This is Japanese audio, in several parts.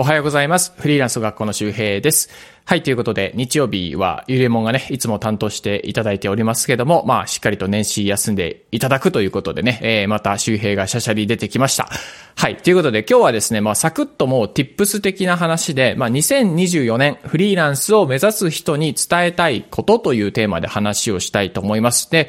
おはようございます。フリーランス学校の周平です。はい、ということで、日曜日はゆれもんがね、いつも担当していただいておりますけども、まあ、しっかりと年始休んでいただくということでね、えー、また周平がシャシャリ出てきました。はい、ということで、今日はですね、まあ、サクッともう tips 的な話で、まあ、2024年フリーランスを目指す人に伝えたいことというテーマで話をしたいと思います。で、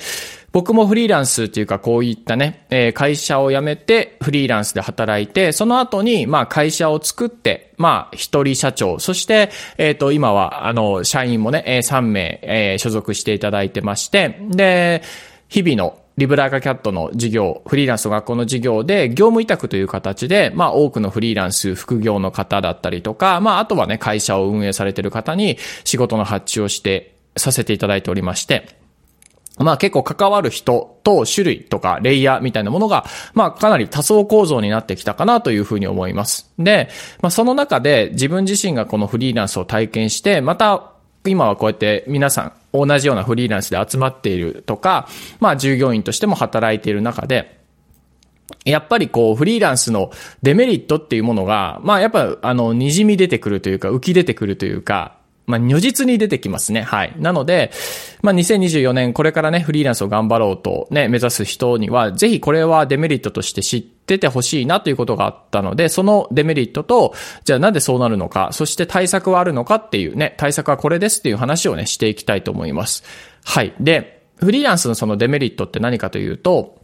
僕もフリーランスっていうかこういったね、え会社を辞めてフリーランスで働いて、その後にまあ会社を作って、まあ一人社長、そしてえっ、と今はあの社員もね、3名、え所属していただいてまして、で、日々のリブラーカキャットの事業、フリーランスの学校の事業で、業務委託という形で、まあ多くのフリーランス、副業の方だったりとか、まああとはね、会社を運営されている方に仕事の発注をして、させていただいておりまして、まあ結構関わる人と種類とかレイヤーみたいなものが、まあかなり多層構造になってきたかなというふうに思います。で、まあその中で自分自身がこのフリーランスを体験して、また今はこうやって皆さん同じようなフリーランスで集まっているとか、まあ従業員としても働いている中で、やっぱりこう、フリーランスのデメリットっていうものが、まあやっぱ、あの、滲み出てくるというか、浮き出てくるというか、まあ、如実に出てきますね。はい。なので、まあ、2024年これからね、フリーランスを頑張ろうとね、目指す人には、ぜひこれはデメリットとして知っててほしいなということがあったので、そのデメリットと、じゃあなんでそうなるのか、そして対策はあるのかっていうね、対策はこれですっていう話をね、していきたいと思います。はい。で、フリーランスのそのデメリットって何かというと、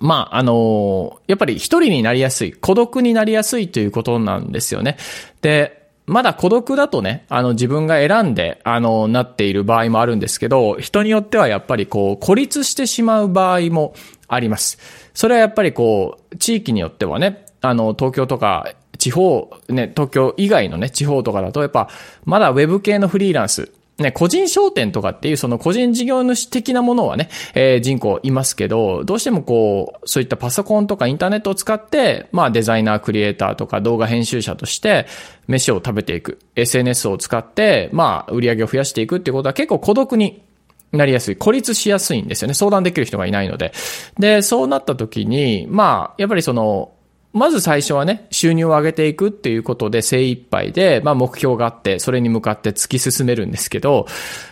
まあ、あのやっぱり一人になりやすい、孤独になりやすいということなんですよね。で、まだ孤独だとね、あの自分が選んで、あの、なっている場合もあるんですけど、人によってはやっぱりこう、孤立してしまう場合もあります。それはやっぱりこう、地域によってはね、あの、東京とか、地方、ね、東京以外のね、地方とかだと、やっぱ、まだウェブ系のフリーランス、ね、個人商店とかっていうその個人事業主的なものはね、えー、人口いますけど、どうしてもこう、そういったパソコンとかインターネットを使って、まあデザイナー、クリエイターとか動画編集者として飯を食べていく。SNS を使って、まあ売り上げを増やしていくっていうことは結構孤独になりやすい。孤立しやすいんですよね。相談できる人がいないので。で、そうなった時に、まあ、やっぱりその、まず最初はね、収入を上げていくっていうことで精一杯で、まあ目標があって、それに向かって突き進めるんですけど、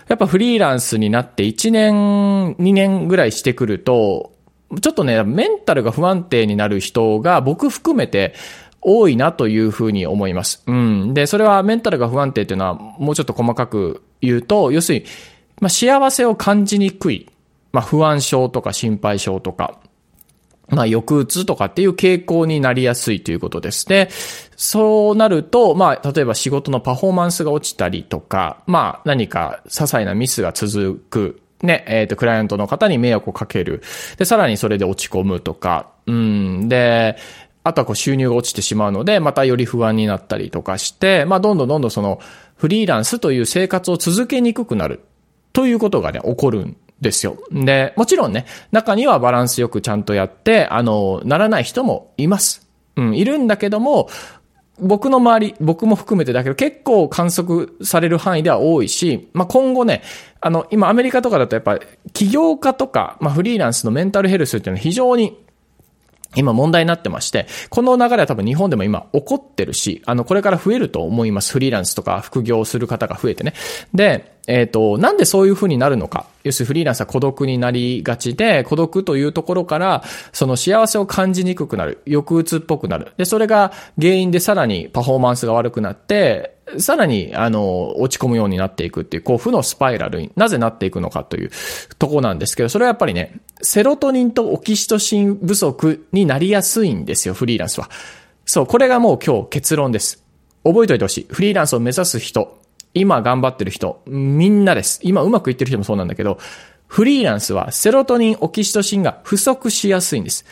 やっぱフリーランスになって1年、2年ぐらいしてくると、ちょっとね、メンタルが不安定になる人が僕含めて多いなというふうに思います。うん。で、それはメンタルが不安定っていうのはもうちょっと細かく言うと、要するに、まあ幸せを感じにくい。まあ不安症とか心配症とか。まあ、抑うつとかっていう傾向になりやすいということですね。そうなると、まあ、例えば仕事のパフォーマンスが落ちたりとか、まあ、何か些細なミスが続く。ね、えっ、ー、と、クライアントの方に迷惑をかける。で、さらにそれで落ち込むとか、うん、で、あとはこう収入が落ちてしまうので、またより不安になったりとかして、まあ、どんどんどんどんその、フリーランスという生活を続けにくくなる。ということがね、起こるんですよ。で、もちろんね、中にはバランスよくちゃんとやって、あの、ならない人もいます。うん、いるんだけども、僕の周り、僕も含めてだけど結構観測される範囲では多いし、まあ、今後ね、あの、今アメリカとかだとやっぱ起業家とか、まあ、フリーランスのメンタルヘルスっていうのは非常に今問題になってまして、この流れは多分日本でも今起こってるし、あの、これから増えると思います。フリーランスとか副業をする方が増えてね。で、えっ、ー、と、なんでそういう風になるのか。要するにフリーランスは孤独になりがちで、孤独というところから、その幸せを感じにくくなる。抑うつっぽくなる。で、それが原因でさらにパフォーマンスが悪くなって、さらに、あの、落ち込むようになっていくっていう、こう、負のスパイラルになぜなっていくのかというとこなんですけど、それはやっぱりね、セロトニンとオキシトシン不足になりやすいんですよ、フリーランスは。そう、これがもう今日結論です。覚えておいてほしい。フリーランスを目指す人、今頑張ってる人、みんなです。今うまくいってる人もそうなんだけど、フリーランスはセロトニン、オキシトシンが不足しやすいんです。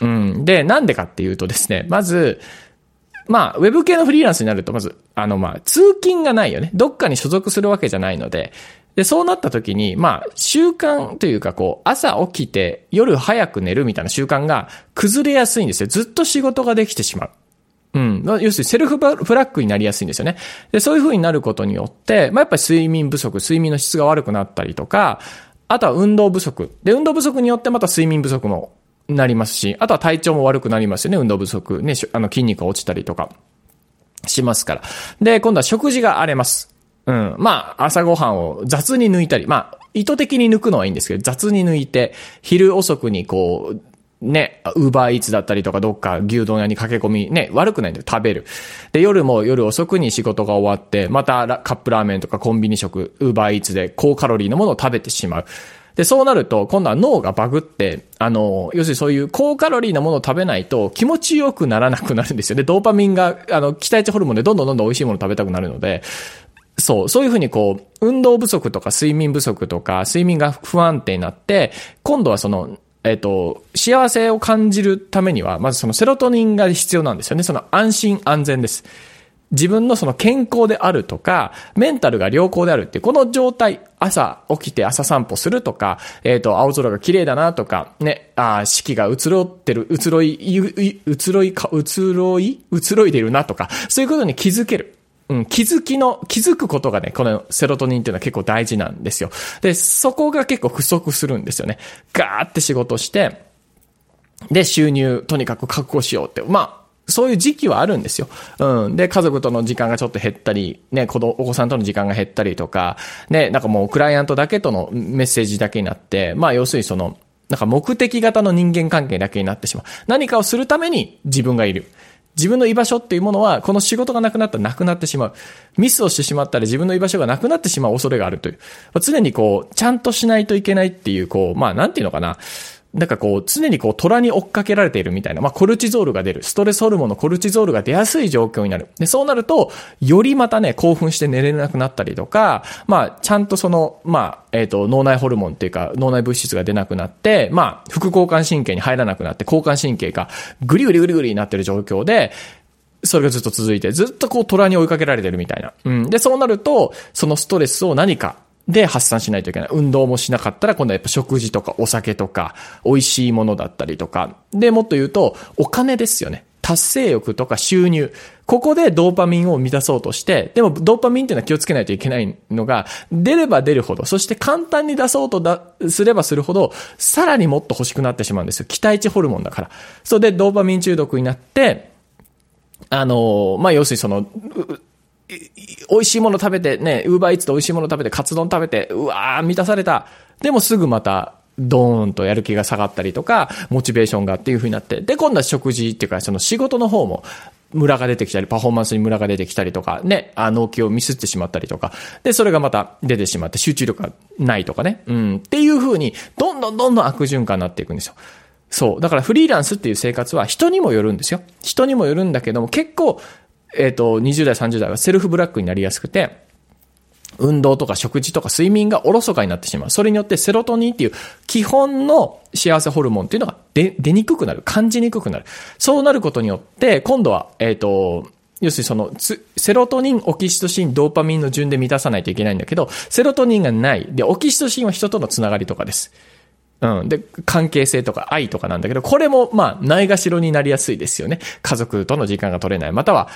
うん。で、なんでかっていうとですね、まず、まあ、ウェブ系のフリーランスになると、まず、あの、まあ、通勤がないよね。どっかに所属するわけじゃないので、で、そうなった時に、まあ、習慣というか、こう、朝起きて夜早く寝るみたいな習慣が崩れやすいんですよ。ずっと仕事ができてしまう。うん。要するにセルフフラッグになりやすいんですよね。で、そういう風になることによって、まあ、やっぱり睡眠不足、睡眠の質が悪くなったりとか、あとは運動不足。で、運動不足によってまた睡眠不足もなりますし、あとは体調も悪くなりますよね、運動不足。ね、あの筋肉が落ちたりとか。しますから。で、今度は食事が荒れます。うん。まあ、朝ごはんを雑に抜いたり、まあ、意図的に抜くのはいいんですけど、雑に抜いて、昼遅くにこう、ね、ウーバーイーツだったりとか、どっか牛丼屋に駆け込み、ね、悪くないんだよ、食べる。で、夜も夜遅くに仕事が終わって、またカップラーメンとかコンビニ食、ウーバーイーツで高カロリーのものを食べてしまう。で、そうなると、今度は脳がバグって、あの、要するにそういう高カロリーなものを食べないと気持ちよくならなくなるんですよね。ドーパミンが、あの、期待値ホルモンでどんどんどんどん美味しいものを食べたくなるので、そう、そういうふうにこう、運動不足とか睡眠不足とか、睡眠が不安定になって、今度はその、えっ、と、幸せを感じるためには、まずそのセロトニンが必要なんですよね。その安心安全です。自分のその健康であるとか、メンタルが良好であるっていう、この状態、朝起きて朝散歩するとか、えっ、と、青空が綺麗だなとか、ね、あ、四季が移ろってる、移ろ、い移ろいか、移ろい移ろいでるなとか、そういうことに気づける。うん、気づきの、気づくことがね、このセロトニンっていうのは結構大事なんですよ。で、そこが結構不足するんですよね。ガーって仕事して、で、収入、とにかく確保しようって。まあ、そういう時期はあるんですよ。うん。で、家族との時間がちょっと減ったり、ね、子供、お子さんとの時間が減ったりとか、ね、なんかもうクライアントだけとのメッセージだけになって、まあ、要するにその、なんか目的型の人間関係だけになってしまう。何かをするために自分がいる。自分の居場所っていうものは、この仕事がなくなったらなくなってしまう。ミスをしてしまったら自分の居場所がなくなってしまう恐れがあるという。常にこう、ちゃんとしないといけないっていう、こう、まあ、なんていうのかな。なんかこう、常にこう、虎に追っかけられているみたいな、まあ、コルチゾールが出る。ストレスホルモンのコルチゾールが出やすい状況になる。で、そうなると、よりまたね、興奮して寝れなくなったりとか、まあ、ちゃんとその、まあ、えっ、と、脳内ホルモンっていうか、脳内物質が出なくなって、まあ、副交感神経に入らなくなって、交感神経がグリグリグリグリになってる状況で、それがずっと続いて、ずっとこう虎に追いかけられてるみたいな。うん。で、そうなると、そのストレスを何かで発散しないといけない。運動もしなかったら、今度はやっぱ食事とかお酒とか、美味しいものだったりとか。で、もっと言うと、お金ですよね。達成欲とか収入。ここでドーパミンを満たそうとして、でもドーパミンっていうのは気をつけないといけないのが、出れば出るほど、そして簡単に出そうとだ、すればするほど、さらにもっと欲しくなってしまうんですよ。期待値ホルモンだから。それでドーパミン中毒になって、あの、まあ、要するにその、美味しいもの食べてね、ウーバーイーツで美味しいもの食べて、カツ丼食べて、うわー、満たされた。でもすぐまた、ドーンとやる気が下がったりとか、モチベーションがっていう風になって、で、今度は食事っていうか、その仕事の方も、ムラが出てきたり、パフォーマンスにムラが出てきたりとか、ね、あ納期をミスってしまったりとか、で、それがまた出てしまって集中力がないとかね、うん、っていう風に、どんどんどんどん悪循環になっていくんですよ。そう。だからフリーランスっていう生活は人にもよるんですよ。人にもよるんだけども、結構、えっ、と、20代、30代はセルフブラックになりやすくて、運動とか食事とか睡眠がおろそかになってしまう。それによってセロトニンっていう基本の幸せホルモンっていうのが出出にくくなる。感じにくくなる。そうなることによって、今度は、えっ、と、要するにその、セロトニン、オキシトシン、ドーパミンの順で満たさないといけないんだけど、セロトニンがない。で、オキシトシンは人とのつながりとかです。うん。で、関係性とか愛とかなんだけど、これも、まあ、ないがしろになりやすいですよね。家族との時間が取れない。または、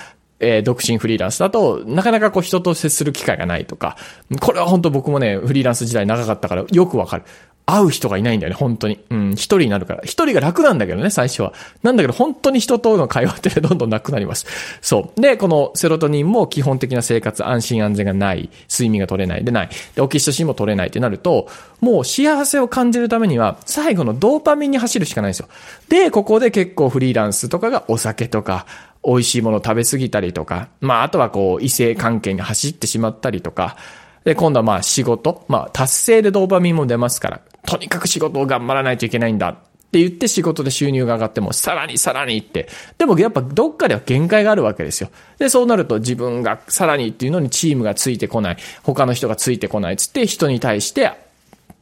えー、独身フリーランスだと、なかなかこう人と接する機会がないとか、これは本当僕もね、フリーランス時代長かったからよくわかる。会う人がいないんだよね、本当に。うん、一人になるから。一人が楽なんだけどね、最初は。なんだけど、本当に人との会話ってどんどんなくなります。そう。で、このセロトニンも基本的な生活、安心安全がない、睡眠が取れない、でない。で、オキシトシンも取れないってなると、もう幸せを感じるためには、最後のドーパミンに走るしかないんですよ。で、ここで結構フリーランスとかがお酒とか、美味しいもの食べ過ぎたりとか、まあ、あとはこう、異性関係に走ってしまったりとか、で、今度はまあ仕事、まあ達成でドーパミンも出ますから、とにかく仕事を頑張らないといけないんだって言って仕事で収入が上がっても、さらにさらにって。でもやっぱどっかでは限界があるわけですよ。で、そうなると自分がさらにっていうのにチームがついてこない、他の人がついてこないつって人に対して、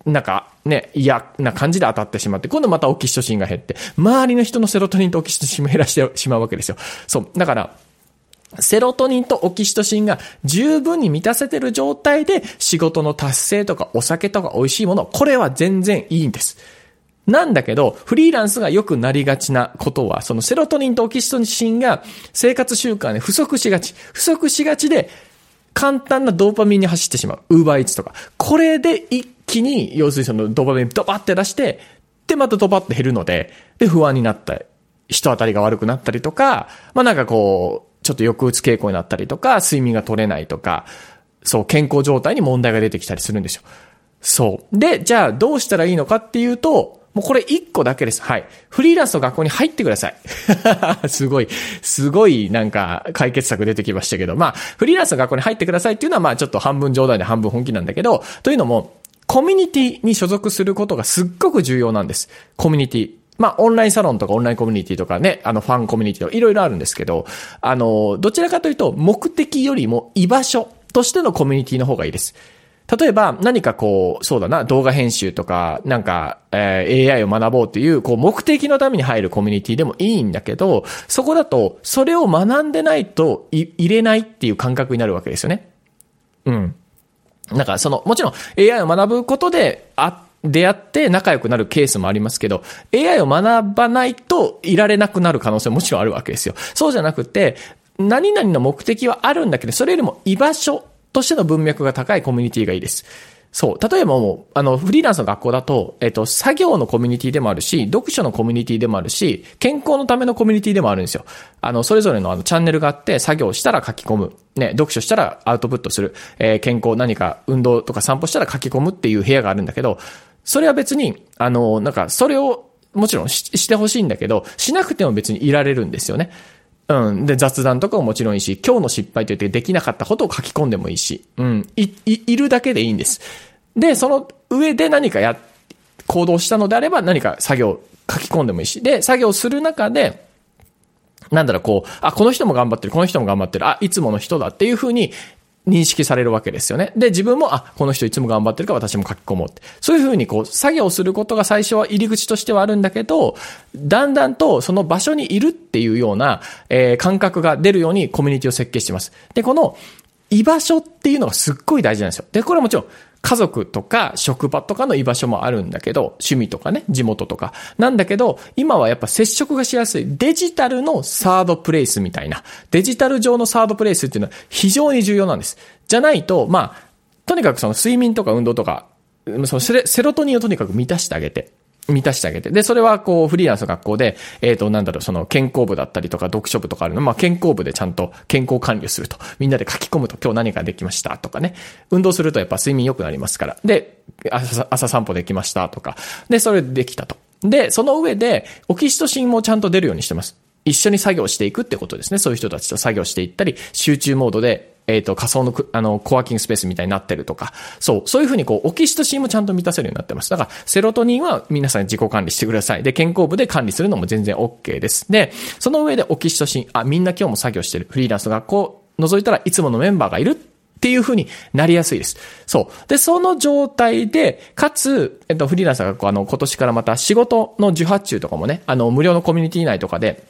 なんかね、嫌な感じで当たってしまって、今度またオキシトシンが減って、周りの人のセロトニンとオキシトシンも減らしてしまうわけですよ。そう。だから、セロトニンとオキシトシンが十分に満たせてる状態で仕事の達成とかお酒とか美味しいもの、これは全然いいんです。なんだけど、フリーランスがよくなりがちなことは、そのセロトニンとオキシトシンが生活習慣で不足しがち。不足しがちで、簡単なドーパミンに走ってしまう。ウーバーイーツとか。これで一気に、要するにそのドーパミンドバって出して、で、またドバって減るので、で、不安になった。人当たりが悪くなったりとか、まあなんかこう、ちょっと抑うつ傾向になったりとか、睡眠が取れないとか、そう、健康状態に問題が出てきたりするんですよ。そう。で、じゃあどうしたらいいのかっていうと、もうこれ一個だけです。はい。フリーランスの学校に入ってください。すごい、すごいなんか解決策出てきましたけど、まあ、フリーランスの学校に入ってくださいっていうのはまあちょっと半分冗談で半分本気なんだけど、というのも、コミュニティに所属することがすっごく重要なんです。コミュニティ。まあ、オンラインサロンとかオンラインコミュニティとかね、あの、ファンコミュニティとかいろいろあるんですけど、あの、どちらかというと、目的よりも居場所としてのコミュニティの方がいいです。例えば何かこう、そうだな、動画編集とか、なんか、え、AI を学ぼうっていう、こう、目的のために入るコミュニティでもいいんだけど、そこだと、それを学んでないと、い、入れないっていう感覚になるわけですよね。うん。なんか、その、もちろん AI を学ぶことで、あ、出会って仲良くなるケースもありますけど、AI を学ばないといられなくなる可能性ももちろんあるわけですよ。そうじゃなくて、何々の目的はあるんだけど、それよりも居場所としての文脈が高いコミュニティがいいです。そう。例えばもう、あの、フリーランスの学校だと、えっと、作業のコミュニティでもあるし、読書のコミュニティでもあるし、健康のためのコミュニティでもあるんですよ。あの、それぞれのあの、チャンネルがあって、作業したら書き込む。ね、読書したらアウトプットする。えー、健康何か運動とか散歩したら書き込むっていう部屋があるんだけど、それは別に、あの、なんか、それを、もちろんしてほしいんだけど、しなくても別にいられるんですよね。うん。で、雑談とかももちろんいいし、今日の失敗と言ってできなかったことを書き込んでもいいし、うん。い、い、いるだけでいいんです。で、その上で何かや、行動したのであれば何か作業書き込んでもいいし、で、作業する中で、なんだろう、こう、あ、この人も頑張ってる、この人も頑張ってる、あ、いつもの人だっていうふうに認識されるわけですよね。で、自分も、あ、この人いつも頑張ってるから私も書き込もうって。そういうふうにこう、作業することが最初は入り口としてはあるんだけど、だんだんとその場所にいるっていうような、えー、感覚が出るようにコミュニティを設計してます。で、この、居場所っていうのがすっごい大事なんですよ。で、これはもちろん、家族とか職場とかの居場所もあるんだけど、趣味とかね、地元とか。なんだけど、今はやっぱ接触がしやすいデジタルのサードプレイスみたいな、デジタル上のサードプレイスっていうのは非常に重要なんです。じゃないと、まあ、とにかくその睡眠とか運動とか、そのセロトニンをとにかく満たしてあげて、満たしてあげて。で、それはこう、フリーランスの学校で、えっ、ー、と、なんだろう、その健康部だったりとか読書部とかあるの。まあ、健康部でちゃんと健康管理をすると。みんなで書き込むと今日何ができましたとかね。運動するとやっぱ睡眠良くなりますから。で、朝、朝散歩できましたとか。で、それできたと。で、その上で、オキシトシンもちゃんと出るようにしてます。一緒に作業していくってことですね。そういう人たちと作業していったり、集中モードでえっ、ー、と、仮想の、あの、コワーキングスペースみたいになってるとか、そう、そういうふうにこう、オキシトシンもちゃんと満たせるようになってます。だから、セロトニンは皆さん自己管理してください。で、健康部で管理するのも全然 OK です。で、その上でオキシトシン、あ、みんな今日も作業してる。フリーランスの学校覗いたらいつものメンバーがいるっていう風になりやすいです。そう。で、その状態で、かつ、えっと、フリーランスがこうあの、今年からまた仕事の受発注とかもね、あの、無料のコミュニティ内とかで、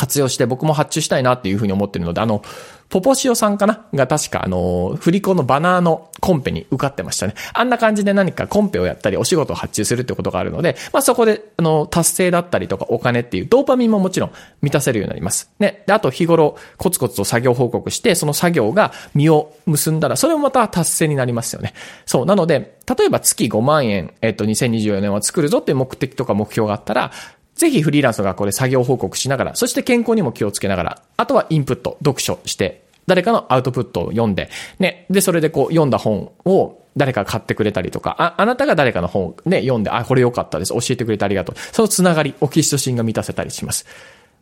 活用して僕も発注したいなっていうふうに思ってるので、あの、ポポシオさんかな？が確かあの、振り子のバナーのコンペに受かってましたね。あんな感じで何かコンペをやったりお仕事を発注するってことがあるので、まあそこで、あの、達成だったりとかお金っていうドーパミンももちろん満たせるようになります。ね。で、あと日頃コツコツと作業報告して、その作業が実を結んだら、それもまた達成になりますよね。そう。なので、例えば月5万円、えっと、2024年は作るぞっていう目的とか目標があったら、ぜひフリーランスの学校で作業報告しながら、そして健康にも気をつけながら、あとはインプット、読書して、誰かのアウトプットを読んで、ね、で、それでこう読んだ本を誰か買ってくれたりとか、あ、あなたが誰かの本をね、読んで、あ、これ良かったです。教えてくれてありがとう。そのつながり、オキシトシンが満たせたりします。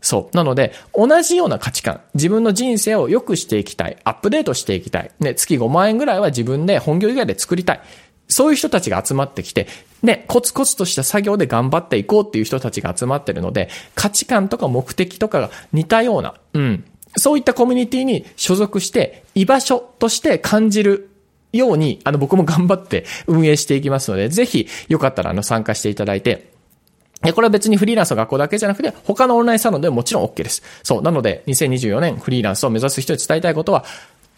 そう。なので、同じような価値観、自分の人生を良くしていきたい、アップデートしていきたい、ね、月5万円ぐらいは自分で本業以外で作りたい。そういう人たちが集まってきて、ね、コツコツとした作業で頑張っていこうっていう人たちが集まってるので、価値観とか目的とかが似たような、うん。そういったコミュニティに所属して、居場所として感じるように、あの、僕も頑張って運営していきますので、ぜひ、よかったら、あの、参加していただいて、これは別にフリーランスの学校だけじゃなくて、他のオンラインサロンでももちろん OK です。そう。なので、2024年フリーランスを目指す人に伝えたいことは、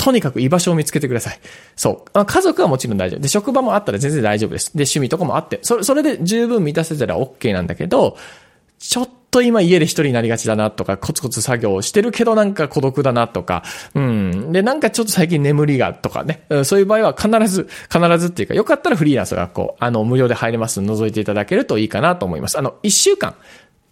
とにかく居場所を見つけてください。そう。家族はもちろん大丈夫。で、職場もあったら全然大丈夫です。で、趣味とかもあって、それ、それで十分満たせたら OK なんだけど、ちょっと今家で一人になりがちだなとか、コツコツ作業してるけどなんか孤独だなとか、うん。で、なんかちょっと最近眠りがとかね、そういう場合は必ず、必ずっていうか、よかったらフリーランス学校、あの、無料で入れます覗いていただけるといいかなと思います。あの、一週間、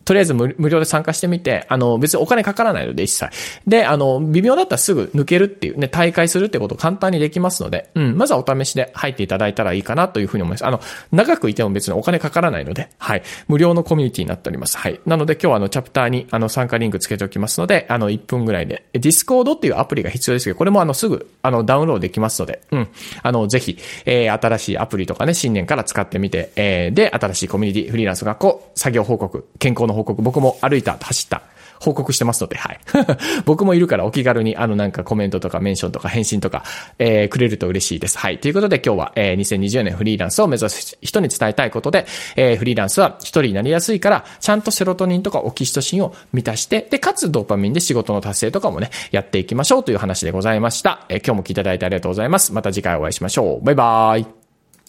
とりあえず無料で参加してみて、あの、別にお金かからないので、一切。で、あの、微妙だったらすぐ抜けるっていうね、退会するってことを簡単にできますので、うん、まずはお試しで入っていただいたらいいかなというふうに思います。あの、長くいても別にお金かからないので、はい。無料のコミュニティになっております。はい。なので今日はあの、チャプターにあの、参加リンクつけておきますので、あの、1分ぐらいで、ディスコードっていうアプリが必要ですけど、これもあの、すぐ、あの、ダウンロードできますので、うん。あの、ぜひ、えー、新しいアプリとかね、新年から使ってみて、えー、で、新しいコミュニティ、フリーランス学校、作業報告、健康の報告、僕も歩いた、走った、報告してますので、はい。僕もいるからお気軽に、あのなんかコメントとかメンションとか返信とか、えー、くれると嬉しいです。はい。ということで今日は、えー、2020年フリーランスを目指す人に伝えたいことで、えー、フリーランスは一人になりやすいから、ちゃんとセロトニンとかオキシトシンを満たして、で、かつドーパミンで仕事の達成とかもね、やっていきましょうという話でございました。えー、今日も聞いていただいてありがとうございます。また次回お会いしましょう。バイバーイ。